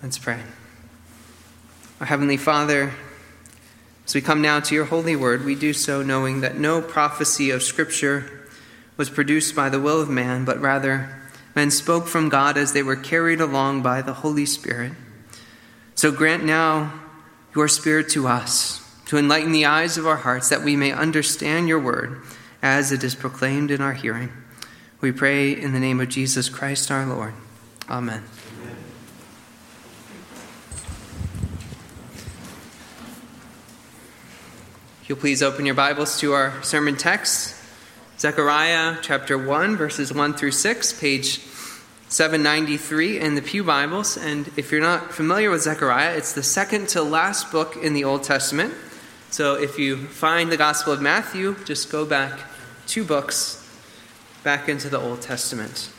Let's pray. Our Heavenly Father, as we come now to your holy word, we do so knowing that no prophecy of Scripture was produced by the will of man, but rather men spoke from God as they were carried along by the Holy Spirit. So grant now your Spirit to us, to enlighten the eyes of our hearts, that we may understand your word as it is proclaimed in our hearing. We pray in the name of Jesus Christ our Lord. Amen. You'll please open your Bibles to our sermon text, Zechariah chapter 1, verses 1 through 6, page 793 in the Pew Bibles. And if you're not familiar with Zechariah, it's the second to last book in the Old Testament. So if you find the Gospel of Matthew, just go back two books back into the Old Testament.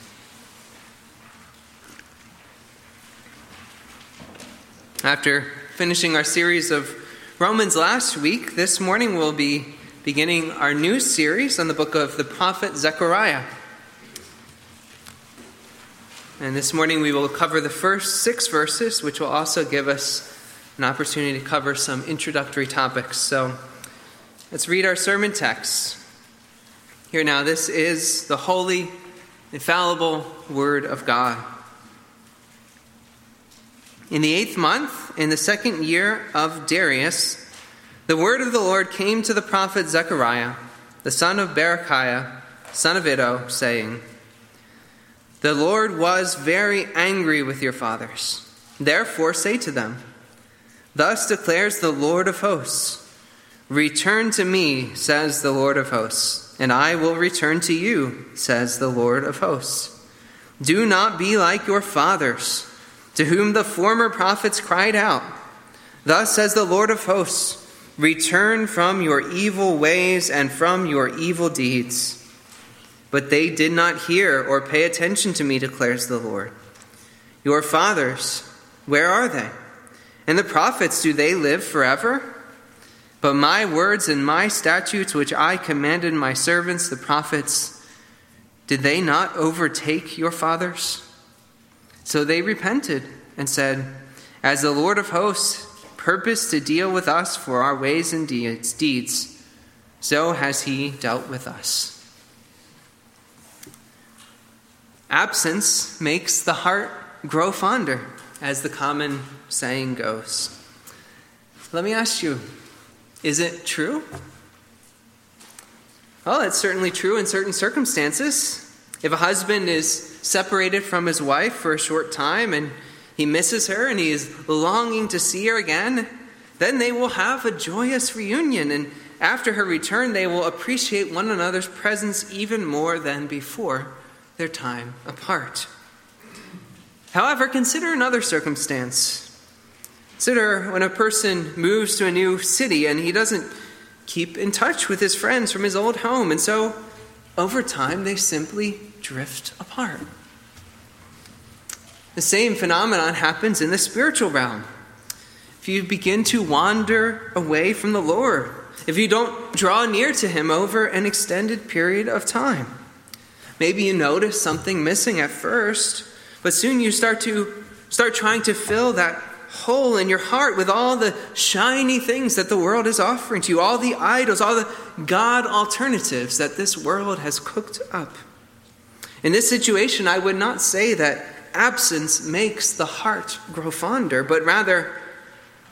After finishing our series of Romans last week, this morning we'll be beginning our new series on the book of the prophet Zechariah. And this morning we will cover the first six verses, which will also give us an opportunity to cover some introductory topics. So let's read our sermon text. Here now, this is the holy, infallible Word of God. In the eighth month, in the second year of Darius, the word of the Lord came to the prophet Zechariah, the son of Berechiah, son of Iddo, saying, The Lord was very angry with your fathers. Therefore say to them, Thus declares the Lord of hosts Return to me, says the Lord of hosts, and I will return to you, says the Lord of hosts. Do not be like your fathers to whom the former prophets cried out, Thus says the Lord of hosts, Return from your evil ways and from your evil deeds. But they did not hear or pay attention to me, declares the Lord. Your fathers, where are they? And the prophets, do they live forever? But my words and my statutes, which I commanded my servants, the prophets, did they not overtake your fathers? So they repented and said, As the Lord of hosts purposed to deal with us for our ways and deeds, so has he dealt with us. Absence makes the heart grow fonder, as the common saying goes. Let me ask you, is it true? Well, it's certainly true in certain circumstances. If a husband is separated from his wife for a short time and he misses her and he is longing to see her again, then they will have a joyous reunion. And after her return, they will appreciate one another's presence even more than before their time apart. However, consider another circumstance. Consider when a person moves to a new city and he doesn't keep in touch with his friends from his old home, and so over time they simply drift apart. The same phenomenon happens in the spiritual realm. If you begin to wander away from the Lord, if you don't draw near to Him over an extended period of time, maybe you notice something missing at first, but soon you start to start trying to fill that hole in your heart with all the shiny things that the world is offering to you, all the idols, all the God alternatives that this world has cooked up. In this situation, I would not say that absence makes the heart grow fonder, but rather,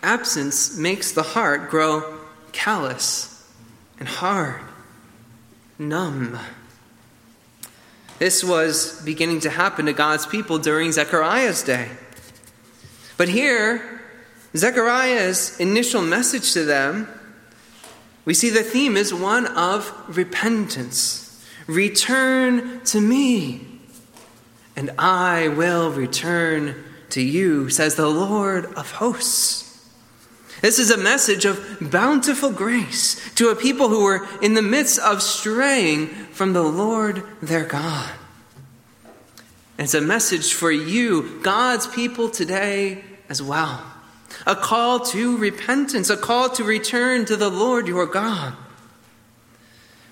absence makes the heart grow callous and hard, numb. This was beginning to happen to God's people during Zechariah's day. But here, Zechariah's initial message to them, we see the theme is one of repentance. Return to me, and I will return to you, says the Lord of hosts. This is a message of bountiful grace to a people who were in the midst of straying from the Lord their God. It's a message for you, God's people today as well. A call to repentance, a call to return to the Lord your God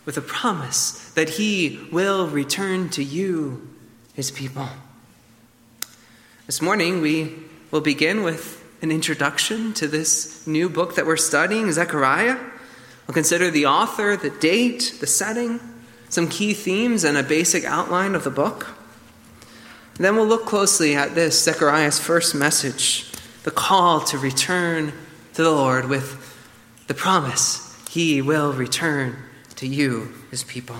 with a promise that he will return to you, his people. This morning, we will begin with an introduction to this new book that we're studying, Zechariah. We'll consider the author, the date, the setting, some key themes, and a basic outline of the book. Then we'll look closely at this, Zechariah's first message, the call to return to the Lord with the promise he will return to you, his people.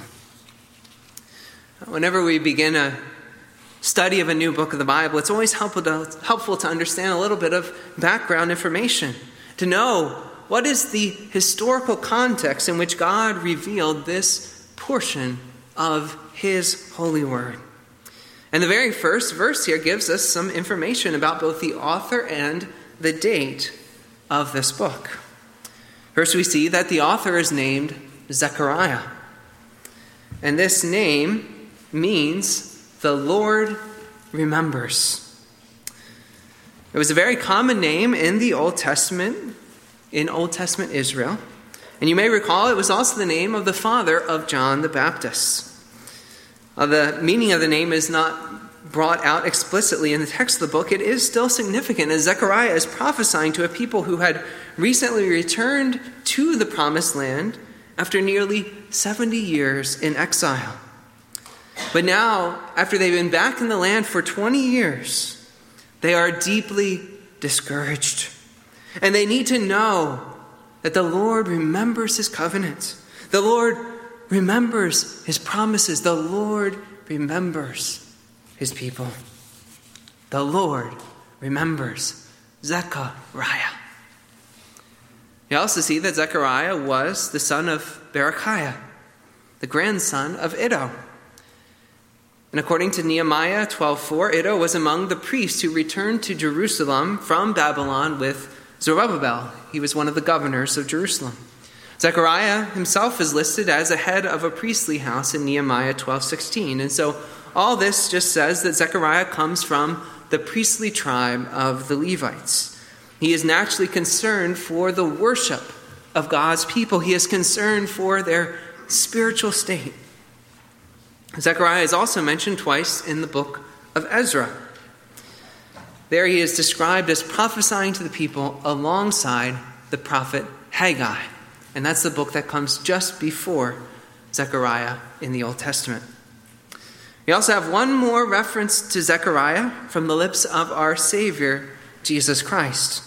Whenever we begin a study of a new book of the Bible, it's always helpful to, helpful to understand a little bit of background information, to know what is the historical context in which God revealed this portion of His holy word. And the very first verse here gives us some information about both the author and the date of this book. First, we see that the author is named Zechariah. And this name means the Lord remembers. It was a very common name in the Old Testament, in Old Testament Israel. And you may recall it was also the name of the father of John the Baptist. Uh, the meaning of the name is not brought out explicitly in the text of the book. It is still significant as Zechariah is prophesying to a people who had recently returned to the promised land after nearly 70 years in exile. But now, after they've been back in the land for 20 years, they are deeply discouraged. And they need to know that the Lord remembers his covenant. The Lord remembers his promises. The Lord remembers his people. The Lord remembers Zechariah. You also see that Zechariah was the son of Berechiah, the grandson of Iddo. And according to Nehemiah 12:4, Iddo was among the priests who returned to Jerusalem from Babylon with Zerubbabel. He was one of the governors of Jerusalem. Zechariah himself is listed as a head of a priestly house in Nehemiah 12:16. And so all this just says that Zechariah comes from the priestly tribe of the Levites. He is naturally concerned for the worship of God's people. He is concerned for their spiritual state. Zechariah is also mentioned twice in the book of Ezra. There he is described as prophesying to the people alongside the prophet Haggai. And that's the book that comes just before Zechariah in the Old Testament. We also have one more reference to Zechariah from the lips of our Savior, Jesus Christ.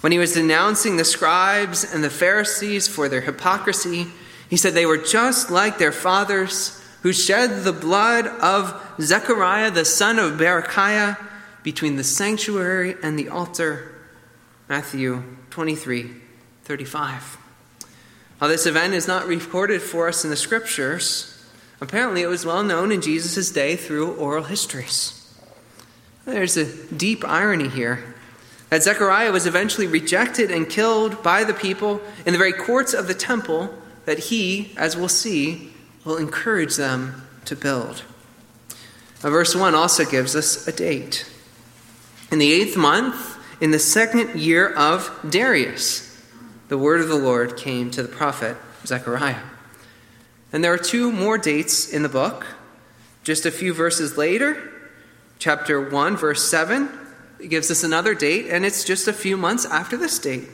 When he was denouncing the scribes and the Pharisees for their hypocrisy, he said they were just like their fathers who shed the blood of Zechariah, the son of Berechiah, between the sanctuary and the altar. Matthew 23 35. While this event is not recorded for us in the scriptures, apparently it was well known in Jesus' day through oral histories. There's a deep irony here that Zechariah was eventually rejected and killed by the people in the very courts of the temple that he, as we'll see, will encourage them to build. Now, verse 1 also gives us a date. In the eighth month, in the second year of Darius, the word of the Lord came to the prophet Zechariah. And there are two more dates in the book. Just a few verses later, chapter 1, verse 7, gives us another date, and it's just a few months after this date.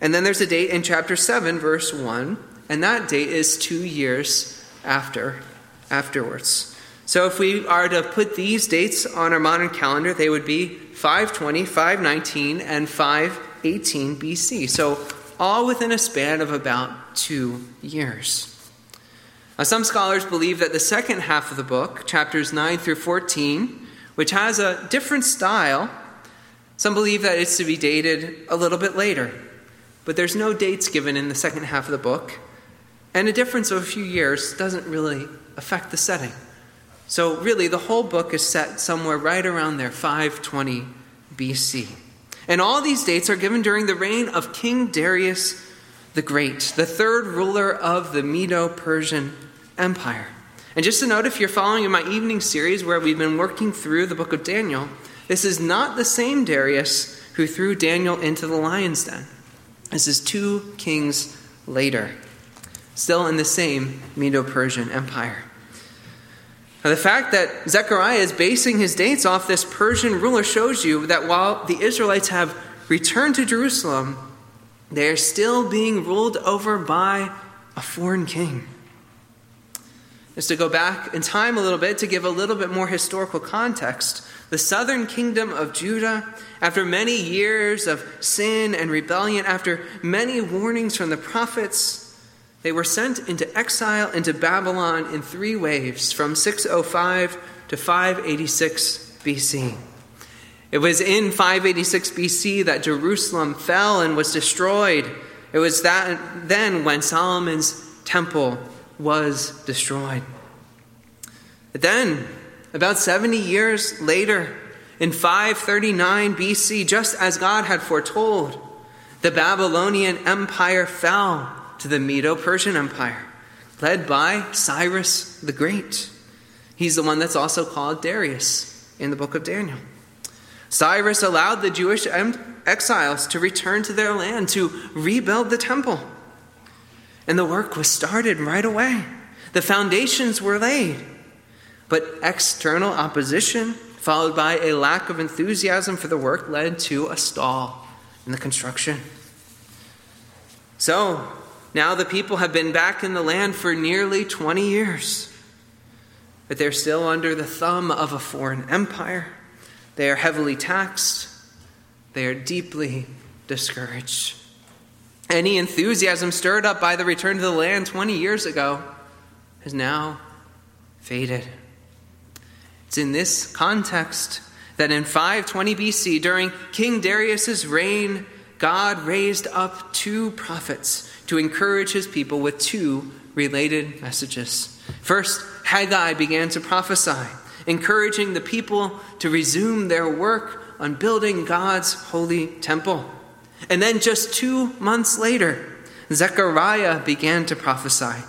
And then there's a date in chapter 7, verse 1, and that date is two years after afterwards. So if we are to put these dates on our modern calendar, they would be 520, 519, and 518 BC. So all within a span of about two years. Now, some scholars believe that the second half of the book, chapters 9 through 14, which has a different style, some believe that it's to be dated a little bit later. But there's no dates given in the second half of the book. And a difference of a few years doesn't really affect the setting. So, really, the whole book is set somewhere right around there, 520 BC. And all these dates are given during the reign of King Darius the Great, the third ruler of the Medo Persian Empire. And just to note, if you're following in my evening series where we've been working through the book of Daniel, this is not the same Darius who threw Daniel into the lion's den. This is two kings later still in the same Medo Persian Empire. Now, the fact that Zechariah is basing his dates off this Persian ruler shows you that while the Israelites have returned to Jerusalem, they are still being ruled over by a foreign king. Just to go back in time a little bit to give a little bit more historical context, the southern kingdom of Judah, after many years of sin and rebellion, after many warnings from the prophets, they were sent into exile into Babylon in three waves from 605 to 586 BC. It was in 586 BC that Jerusalem fell and was destroyed. It was that then when Solomon's temple was destroyed. But then, about 70 years later, in 539 BC, just as God had foretold, the Babylonian Empire fell to the Medo Persian Empire, led by Cyrus the Great. He's the one that's also called Darius in the book of Daniel. Cyrus allowed the Jewish exiles to return to their land to rebuild the temple. And the work was started right away. The foundations were laid. But external opposition, followed by a lack of enthusiasm for the work, led to a stall in the construction. So, now the people have been back in the land for nearly 20 years, but they're still under the thumb of a foreign empire. They are heavily taxed, they are deeply discouraged. Any enthusiasm stirred up by the return to the land 20 years ago has now faded. It's in this context that in 520 BC, during King Darius's reign, God raised up two prophets to encourage his people with two related messages. First, Haggai began to prophesy, encouraging the people to resume their work on building God's holy temple. And then just two months later, Zechariah began to prophesy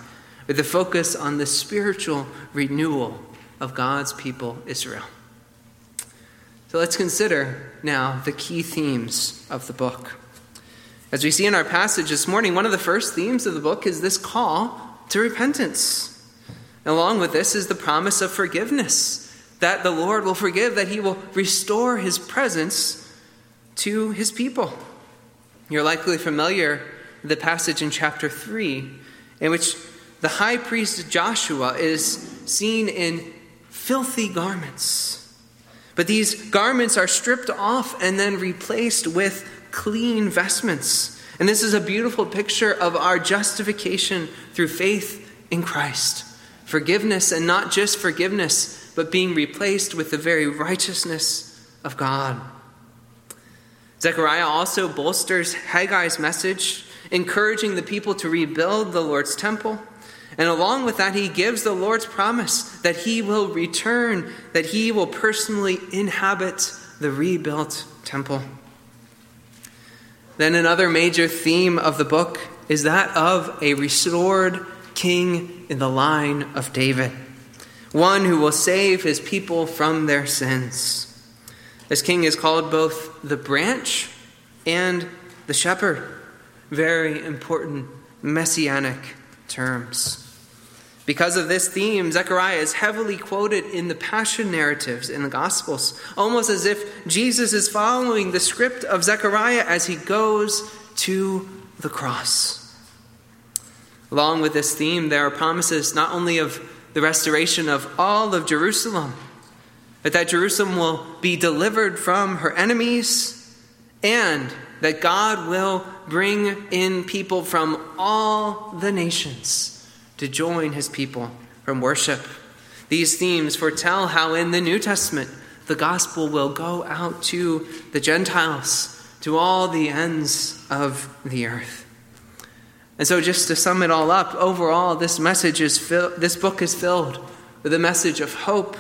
with a focus on the spiritual renewal of God's people, Israel. So let's consider now the key themes of the book. As we see in our passage this morning, one of the first themes of the book is this call to repentance. Along with this is the promise of forgiveness that the Lord will forgive, that He will restore His presence to His people. You're likely familiar with the passage in chapter 3, in which the high priest Joshua is seen in filthy garments. But these garments are stripped off and then replaced with clean vestments. And this is a beautiful picture of our justification through faith in Christ. Forgiveness, and not just forgiveness, but being replaced with the very righteousness of God. Zechariah also bolsters Haggai's message, encouraging the people to rebuild the Lord's temple. And along with that, he gives the Lord's promise that he will return, that he will personally inhabit the rebuilt temple. Then another major theme of the book is that of a restored king in the line of David, one who will save his people from their sins. This king is called both the branch and the shepherd, very important messianic terms. Because of this theme, Zechariah is heavily quoted in the passion narratives in the Gospels, almost as if Jesus is following the script of Zechariah as he goes to the cross. Along with this theme, there are promises not only of the restoration of all of Jerusalem, but that Jerusalem will be delivered from her enemies, and that God will bring in people from all the nations to join his people from worship. These themes foretell how in the New Testament the gospel will go out to the Gentiles, to all the ends of the earth. And so, just to sum it all up, overall, this message is fill- this book is filled with a message of hope,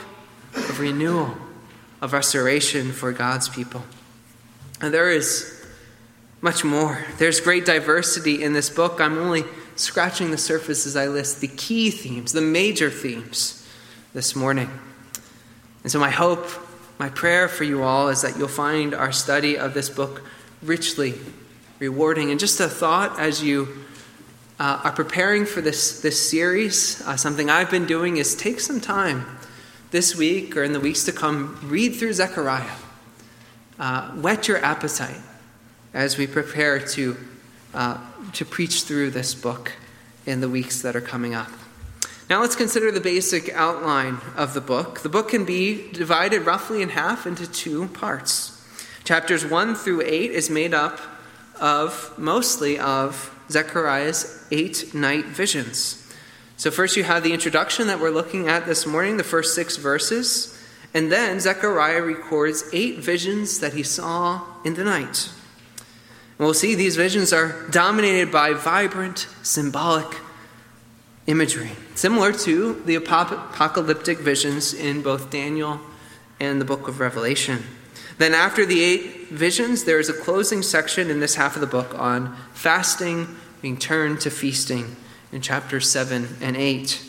of renewal, of restoration for God's people. And there is much more. There's great diversity in this book. I'm only scratching the surface as I list the key themes, the major themes this morning. And so, my hope, my prayer for you all is that you'll find our study of this book richly rewarding. And just a thought as you uh, are preparing for this, this series, uh, something I've been doing is take some time this week or in the weeks to come, read through Zechariah. Uh, whet your appetite as we prepare to, uh, to preach through this book in the weeks that are coming up. Now let's consider the basic outline of the book. The book can be divided roughly in half into two parts. Chapters 1 through 8 is made up of mostly of Zechariah's eight night visions. So, first you have the introduction that we're looking at this morning, the first six verses. And then Zechariah records eight visions that he saw in the night. And we'll see these visions are dominated by vibrant, symbolic imagery, similar to the apocalyptic visions in both Daniel and the book of Revelation. Then, after the eight visions, there is a closing section in this half of the book on fasting being turned to feasting in chapters 7 and 8.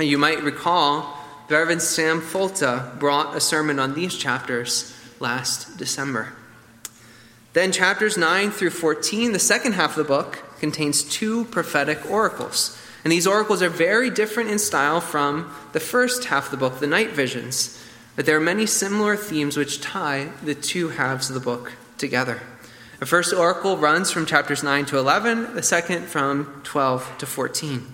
You might recall Reverend Sam Folta brought a sermon on these chapters last December. Then, chapters 9 through 14, the second half of the book, contains two prophetic oracles. And these oracles are very different in style from the first half of the book, the night visions. But there are many similar themes which tie the two halves of the book together. The first oracle runs from chapters 9 to 11, the second from 12 to 14.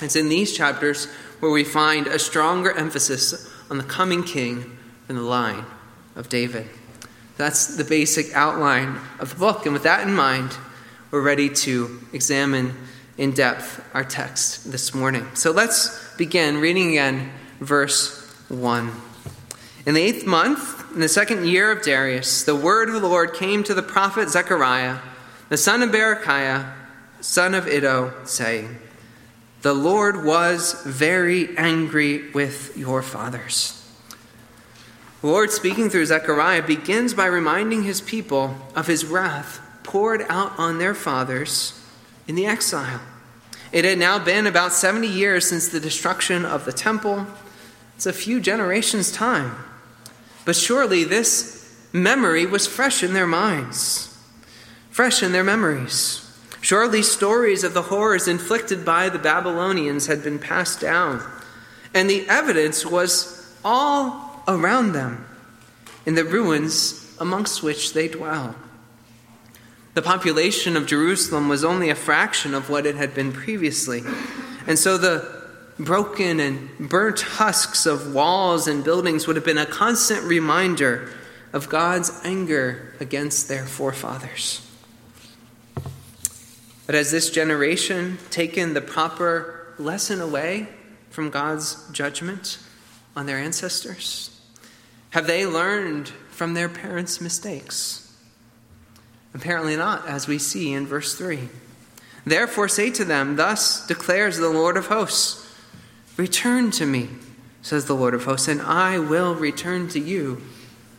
It's in these chapters where we find a stronger emphasis on the coming king in the line of David. That's the basic outline of the book. And with that in mind, we're ready to examine in depth our text this morning. So let's begin reading again verse 1. In the eighth month, in the second year of Darius, the word of the Lord came to the prophet Zechariah, the son of Berechiah, son of Iddo, saying, The Lord was very angry with your fathers. The Lord, speaking through Zechariah, begins by reminding his people of his wrath poured out on their fathers in the exile. It had now been about 70 years since the destruction of the temple. It's a few generations' time. But surely this memory was fresh in their minds, fresh in their memories. Surely stories of the horrors inflicted by the Babylonians had been passed down, and the evidence was all around them in the ruins amongst which they dwell. The population of Jerusalem was only a fraction of what it had been previously, and so the broken and burnt husks of walls and buildings would have been a constant reminder of God's anger against their forefathers. But has this generation taken the proper lesson away from God's judgment on their ancestors? Have they learned from their parents' mistakes? Apparently not, as we see in verse 3. Therefore, say to them, Thus declares the Lord of hosts. Return to me, says the Lord of hosts, and I will return to you,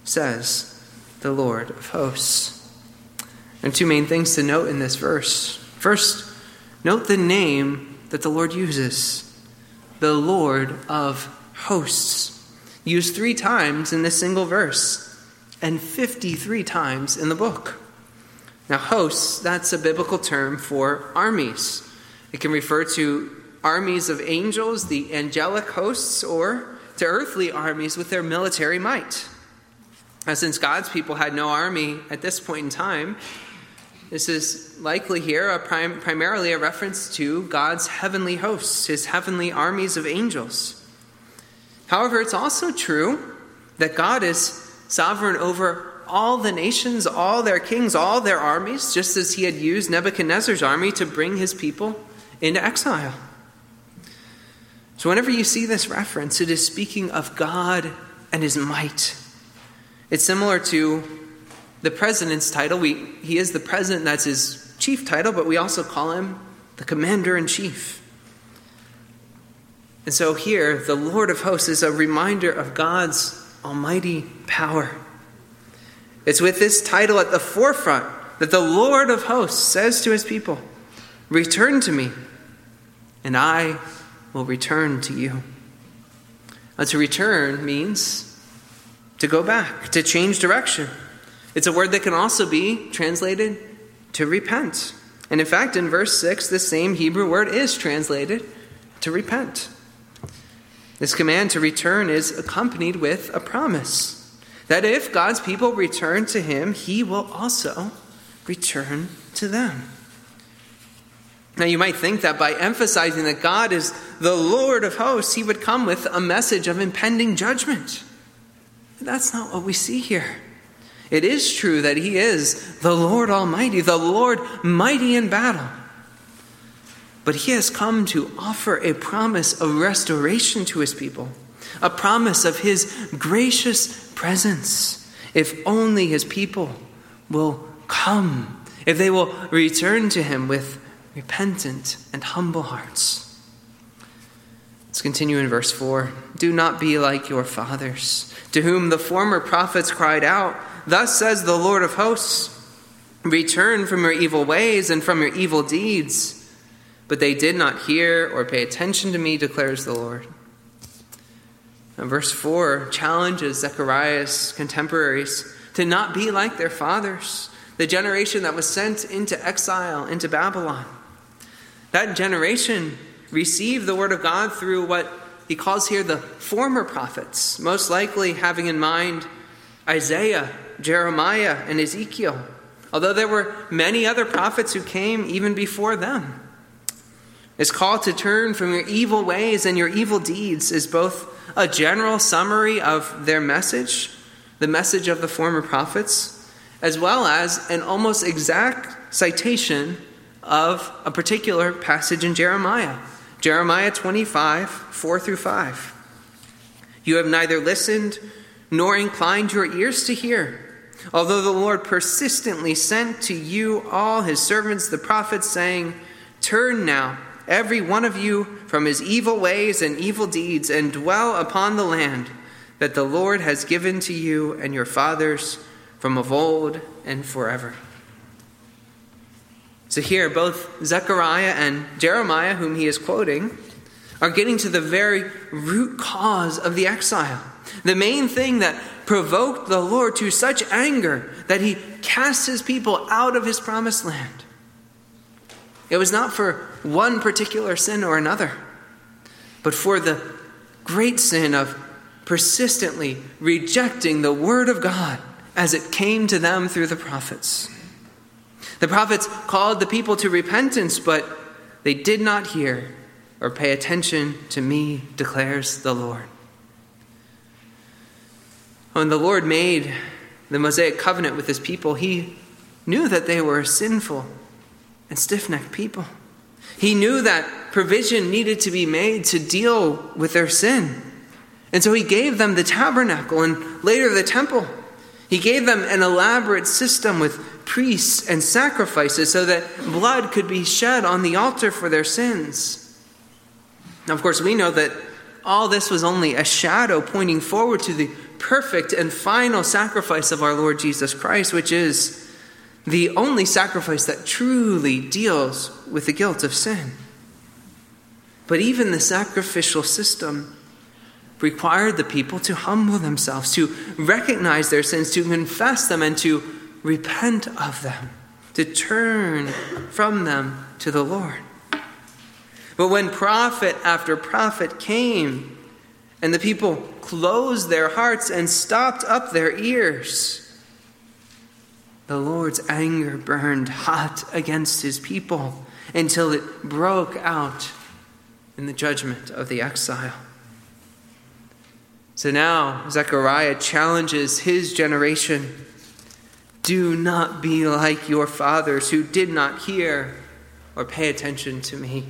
says the Lord of hosts. And two main things to note in this verse. First, note the name that the Lord uses the Lord of hosts. Used three times in this single verse, and 53 times in the book. Now, hosts, that's a biblical term for armies. It can refer to armies of angels, the angelic hosts, or to earthly armies with their military might. Now, since God's people had no army at this point in time, this is likely here a prim- primarily a reference to God's heavenly hosts, his heavenly armies of angels. However, it's also true that God is sovereign over all the nations, all their kings, all their armies, just as he had used Nebuchadnezzar's army to bring his people into exile. So, whenever you see this reference, it is speaking of God and his might. It's similar to the president's title. We, he is the president, that's his chief title, but we also call him the commander in chief. And so, here, the Lord of hosts is a reminder of God's almighty power. It's with this title at the forefront that the Lord of hosts says to his people, Return to me, and I will return to you. Now, to return means to go back, to change direction. It's a word that can also be translated to repent. And in fact, in verse 6, the same Hebrew word is translated to repent. This command to return is accompanied with a promise that if God's people return to him, he will also return to them. Now, you might think that by emphasizing that God is the Lord of hosts, he would come with a message of impending judgment. But that's not what we see here. It is true that he is the Lord Almighty, the Lord mighty in battle. But he has come to offer a promise of restoration to his people, a promise of his gracious presence, if only his people will come, if they will return to him with repentant and humble hearts. Let's continue in verse 4. Do not be like your fathers, to whom the former prophets cried out, Thus says the Lord of hosts, Return from your evil ways and from your evil deeds. But they did not hear or pay attention to me, declares the Lord. Now, verse 4 challenges Zechariah's contemporaries to not be like their fathers, the generation that was sent into exile into Babylon. That generation received the word of God through what he calls here the former prophets, most likely having in mind Isaiah, Jeremiah, and Ezekiel, although there were many other prophets who came even before them. This called to turn from your evil ways and your evil deeds is both a general summary of their message, the message of the former prophets, as well as an almost exact citation of a particular passage in Jeremiah. Jeremiah 25, 4 through 5. You have neither listened nor inclined your ears to hear. Although the Lord persistently sent to you all his servants, the prophets, saying, Turn now, every one of you, from his evil ways and evil deeds, and dwell upon the land that the Lord has given to you and your fathers from of old and forever. So here, both Zechariah and Jeremiah, whom he is quoting, are getting to the very root cause of the exile. The main thing that provoked the Lord to such anger that he cast his people out of his promised land. It was not for one particular sin or another, but for the great sin of persistently rejecting the word of God as it came to them through the prophets. The prophets called the people to repentance, but they did not hear or pay attention to me, declares the Lord. When the Lord made the Mosaic covenant with his people, he knew that they were sinful and stiff necked people. He knew that provision needed to be made to deal with their sin. And so he gave them the tabernacle and later the temple. He gave them an elaborate system with priests and sacrifices so that blood could be shed on the altar for their sins. Now, of course, we know that all this was only a shadow pointing forward to the perfect and final sacrifice of our Lord Jesus Christ, which is the only sacrifice that truly deals with the guilt of sin. But even the sacrificial system required the people to humble themselves, to recognize their sins, to confess them, and to repent of them, to turn from them to the Lord. But when prophet after prophet came, and the people closed their hearts and stopped up their ears, the Lord's anger burned hot against his people until it broke out in the judgment of the exile. So now Zechariah challenges his generation do not be like your fathers who did not hear or pay attention to me.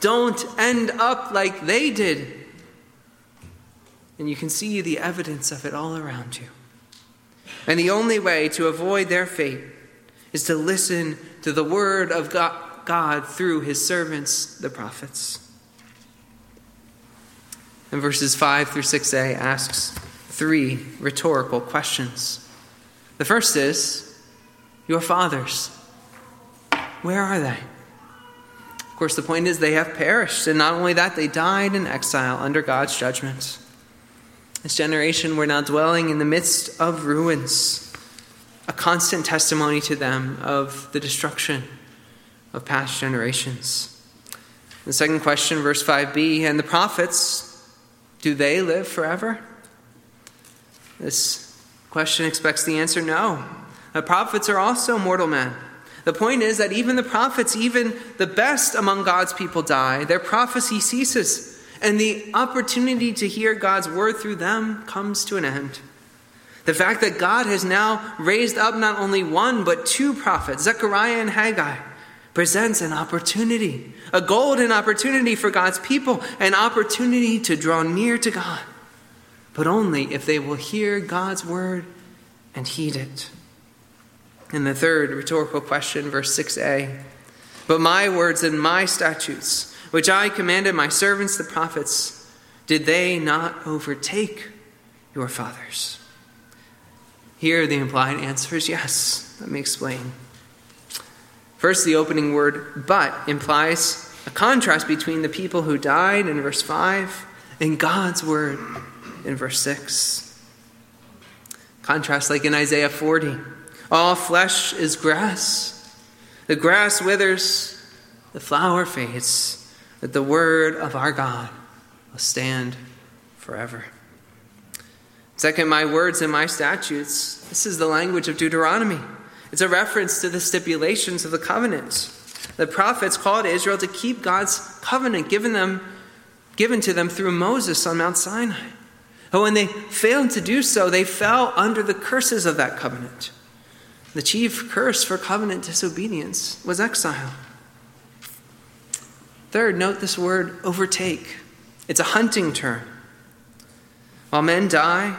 Don't end up like they did. And you can see the evidence of it all around you. And the only way to avoid their fate is to listen to the word of God through his servants, the prophets. And verses 5 through 6a asks three rhetorical questions. The first is Your fathers, where are they? Of course, the point is they have perished, and not only that, they died in exile under God's judgment. This generation were now dwelling in the midst of ruins, a constant testimony to them of the destruction of past generations. The second question, verse 5b, and the prophets, Do they live forever? This question expects the answer no. The prophets are also mortal men. The point is that even the prophets, even the best among God's people, die. Their prophecy ceases, and the opportunity to hear God's word through them comes to an end. The fact that God has now raised up not only one, but two prophets, Zechariah and Haggai, presents an opportunity, a golden opportunity for God's people, an opportunity to draw near to God, but only if they will hear God's word and heed it. And the third rhetorical question, verse 6a But my words and my statutes, which I commanded my servants the prophets, did they not overtake your fathers? Here, the implied answer is yes. Let me explain. First, the opening word but implies a contrast between the people who died in verse 5 and God's word in verse 6. Contrast like in Isaiah 40. All flesh is grass. The grass withers, the flower fades, but the word of our God will stand forever. Second, my words and my statutes. This is the language of Deuteronomy. It's a reference to the stipulations of the covenant. The prophets called Israel to keep God's covenant given them given to them through Moses on Mount Sinai. But when they failed to do so, they fell under the curses of that covenant. The chief curse for covenant disobedience was exile. Third, note this word overtake. It's a hunting term. While men die,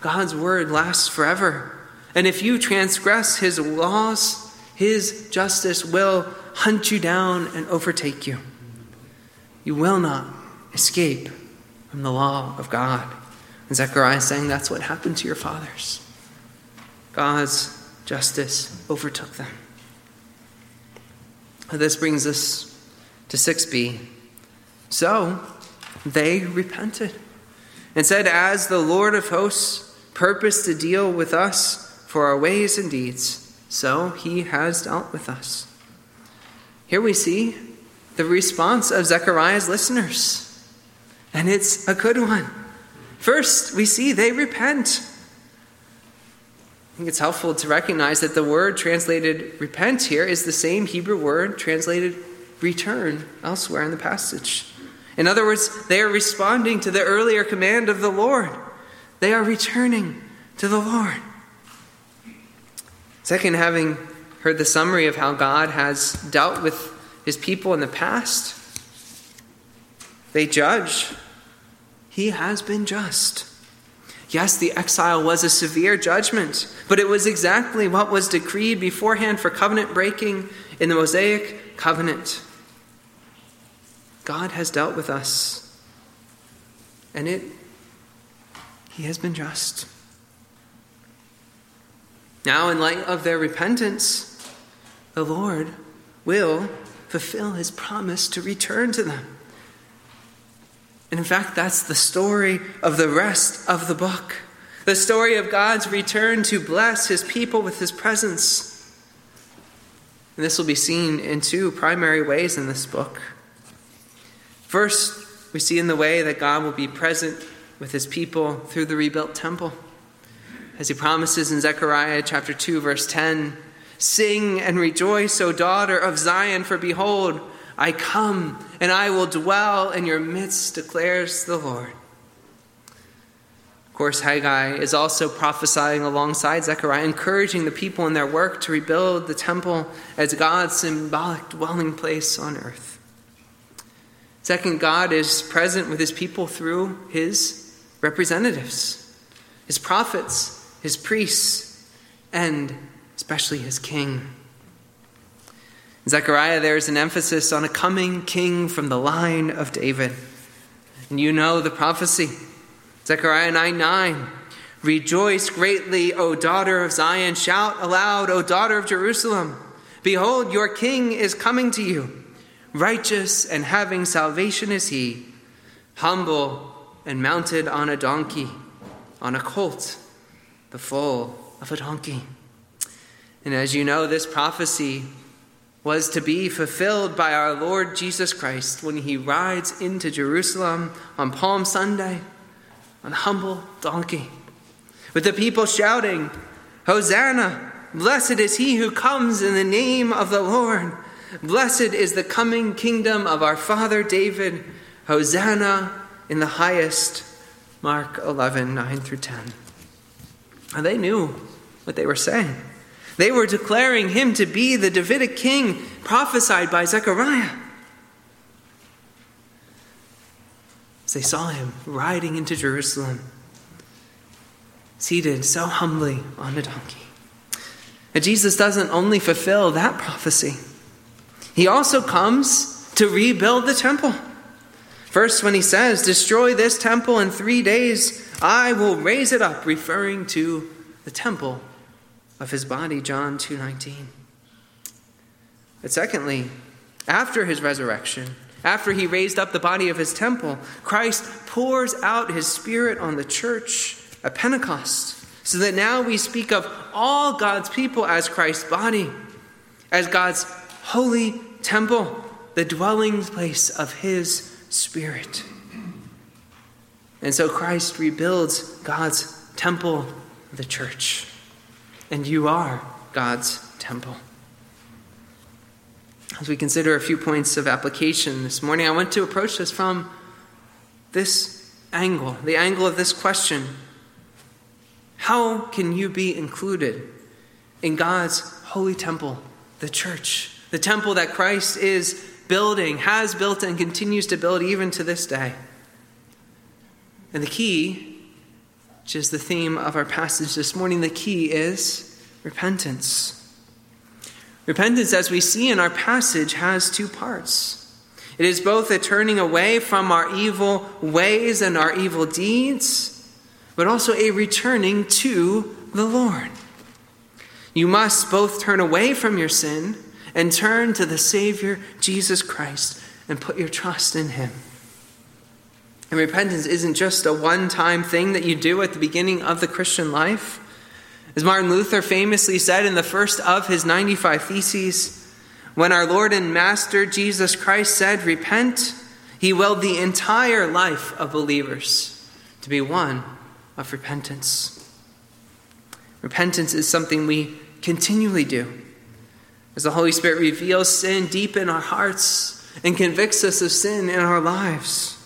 God's word lasts forever. And if you transgress his laws, his justice will hunt you down and overtake you. You will not escape from the law of God. And Zechariah is saying that's what happened to your fathers. God's justice overtook them. This brings us to 6b. So they repented and said, As the Lord of hosts purposed to deal with us for our ways and deeds, so he has dealt with us. Here we see the response of Zechariah's listeners, and it's a good one. First, we see they repent. I think it's helpful to recognize that the word translated repent here is the same Hebrew word translated return elsewhere in the passage. In other words, they are responding to the earlier command of the Lord. They are returning to the Lord. Second, having heard the summary of how God has dealt with his people in the past, they judge. He has been just. Yes, the exile was a severe judgment, but it was exactly what was decreed beforehand for covenant breaking in the Mosaic covenant. God has dealt with us, and it he has been just. Now, in light of their repentance, the Lord will fulfill his promise to return to them. And in fact, that's the story of the rest of the book the story of God's return to bless his people with his presence. And this will be seen in two primary ways in this book. First, we see in the way that God will be present with his people through the rebuilt temple as he promises in Zechariah chapter 2 verse 10, "Sing and rejoice, O daughter of Zion, for behold, I come and I will dwell in your midst, declares the Lord." Of course, Haggai is also prophesying alongside Zechariah, encouraging the people in their work to rebuild the temple as God's symbolic dwelling place on earth. Second, God is present with his people through his representatives, his prophets, his priests, and especially his king. In Zechariah, there is an emphasis on a coming king from the line of David. And you know the prophecy. Zechariah 9 9. Rejoice greatly, O daughter of Zion. Shout aloud, O daughter of Jerusalem. Behold, your king is coming to you. Righteous and having salvation is he, humble and mounted on a donkey, on a colt the foal of a donkey. And as you know, this prophecy was to be fulfilled by our Lord Jesus Christ when he rides into Jerusalem on Palm Sunday on a humble donkey, with the people shouting, Hosanna! Blessed is he who comes in the name of the Lord. Blessed is the coming kingdom of our father David. Hosanna in the highest. Mark 11, 9 through 10. And they knew what they were saying. They were declaring him to be the Davidic king prophesied by Zechariah. As they saw him riding into Jerusalem, seated so humbly on a donkey. And Jesus doesn't only fulfill that prophecy, he also comes to rebuild the temple. First, when he says, Destroy this temple in three days, I will raise it up, referring to the temple of his body, John 2:19. But secondly, after his resurrection, after he raised up the body of his temple, Christ pours out his spirit on the church at Pentecost, so that now we speak of all God's people as Christ's body, as God's holy temple, the dwelling place of his spirit. And so Christ rebuilds God's temple, the church. And you are God's temple. As we consider a few points of application this morning, I want to approach this from this angle, the angle of this question How can you be included in God's holy temple, the church, the temple that Christ is building, has built, and continues to build even to this day? And the key, which is the theme of our passage this morning, the key is repentance. Repentance, as we see in our passage, has two parts. It is both a turning away from our evil ways and our evil deeds, but also a returning to the Lord. You must both turn away from your sin and turn to the Savior, Jesus Christ, and put your trust in Him. And repentance isn't just a one time thing that you do at the beginning of the Christian life. As Martin Luther famously said in the first of his 95 Theses, when our Lord and Master Jesus Christ said, Repent, he willed the entire life of believers to be one of repentance. Repentance is something we continually do. As the Holy Spirit reveals sin deep in our hearts and convicts us of sin in our lives.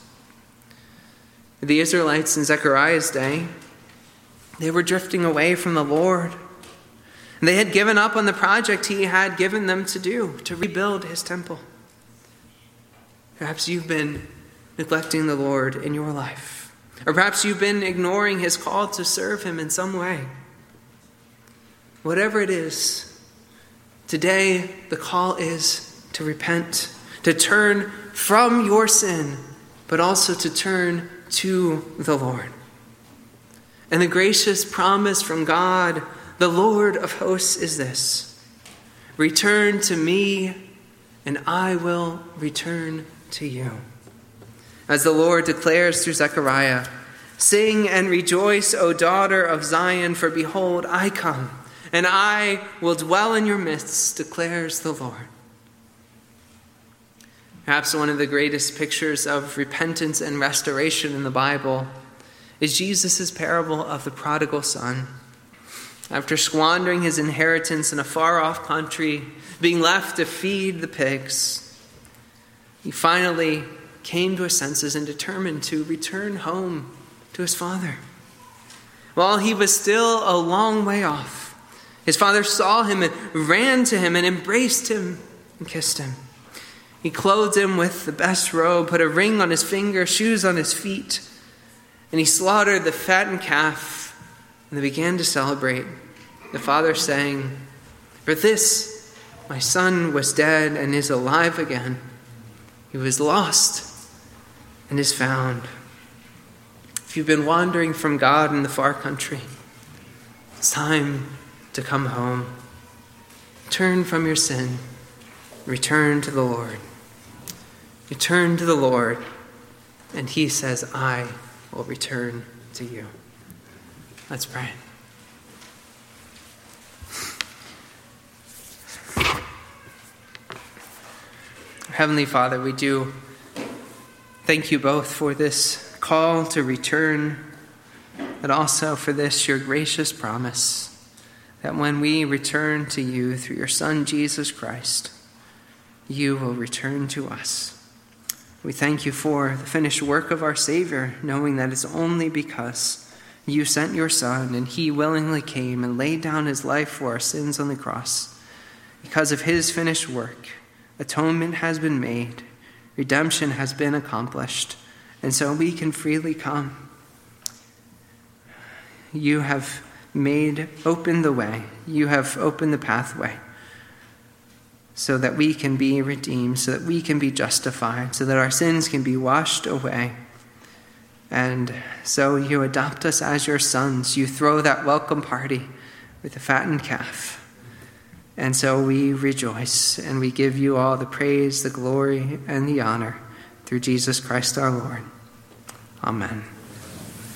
The Israelites in Zechariah's day they were drifting away from the Lord. They had given up on the project he had given them to do, to rebuild his temple. Perhaps you've been neglecting the Lord in your life. Or perhaps you've been ignoring his call to serve him in some way. Whatever it is, today the call is to repent, to turn from your sin, but also to turn to the Lord. And the gracious promise from God, the Lord of hosts, is this. Return to me, and I will return to you. As the Lord declares through Zechariah, Sing and rejoice, O daughter of Zion, for behold, I come, and I will dwell in your midst, declares the Lord. Perhaps one of the greatest pictures of repentance and restoration in the Bible is Jesus' parable of the prodigal son. After squandering his inheritance in a far off country, being left to feed the pigs, he finally came to his senses and determined to return home to his father. While he was still a long way off, his father saw him and ran to him and embraced him and kissed him. He clothed him with the best robe, put a ring on his finger, shoes on his feet and he slaughtered the fattened calf, and they began to celebrate. The father saying, For this my son was dead and is alive again. He was lost and is found. If you've been wandering from God in the far country, it's time to come home. Turn from your sin, return to the Lord. Return to the Lord, and He says, I will return to you. Let's pray. Heavenly Father, we do thank you both for this call to return but also for this, your gracious promise that when we return to you through your Son, Jesus Christ, you will return to us. We thank you for the finished work of our Savior, knowing that it's only because you sent your Son and he willingly came and laid down his life for our sins on the cross. Because of his finished work, atonement has been made, redemption has been accomplished, and so we can freely come. You have made open the way, you have opened the pathway so that we can be redeemed, so that we can be justified, so that our sins can be washed away. And so you adopt us as your sons. You throw that welcome party with a fattened calf. And so we rejoice and we give you all the praise, the glory, and the honor through Jesus Christ our Lord. Amen.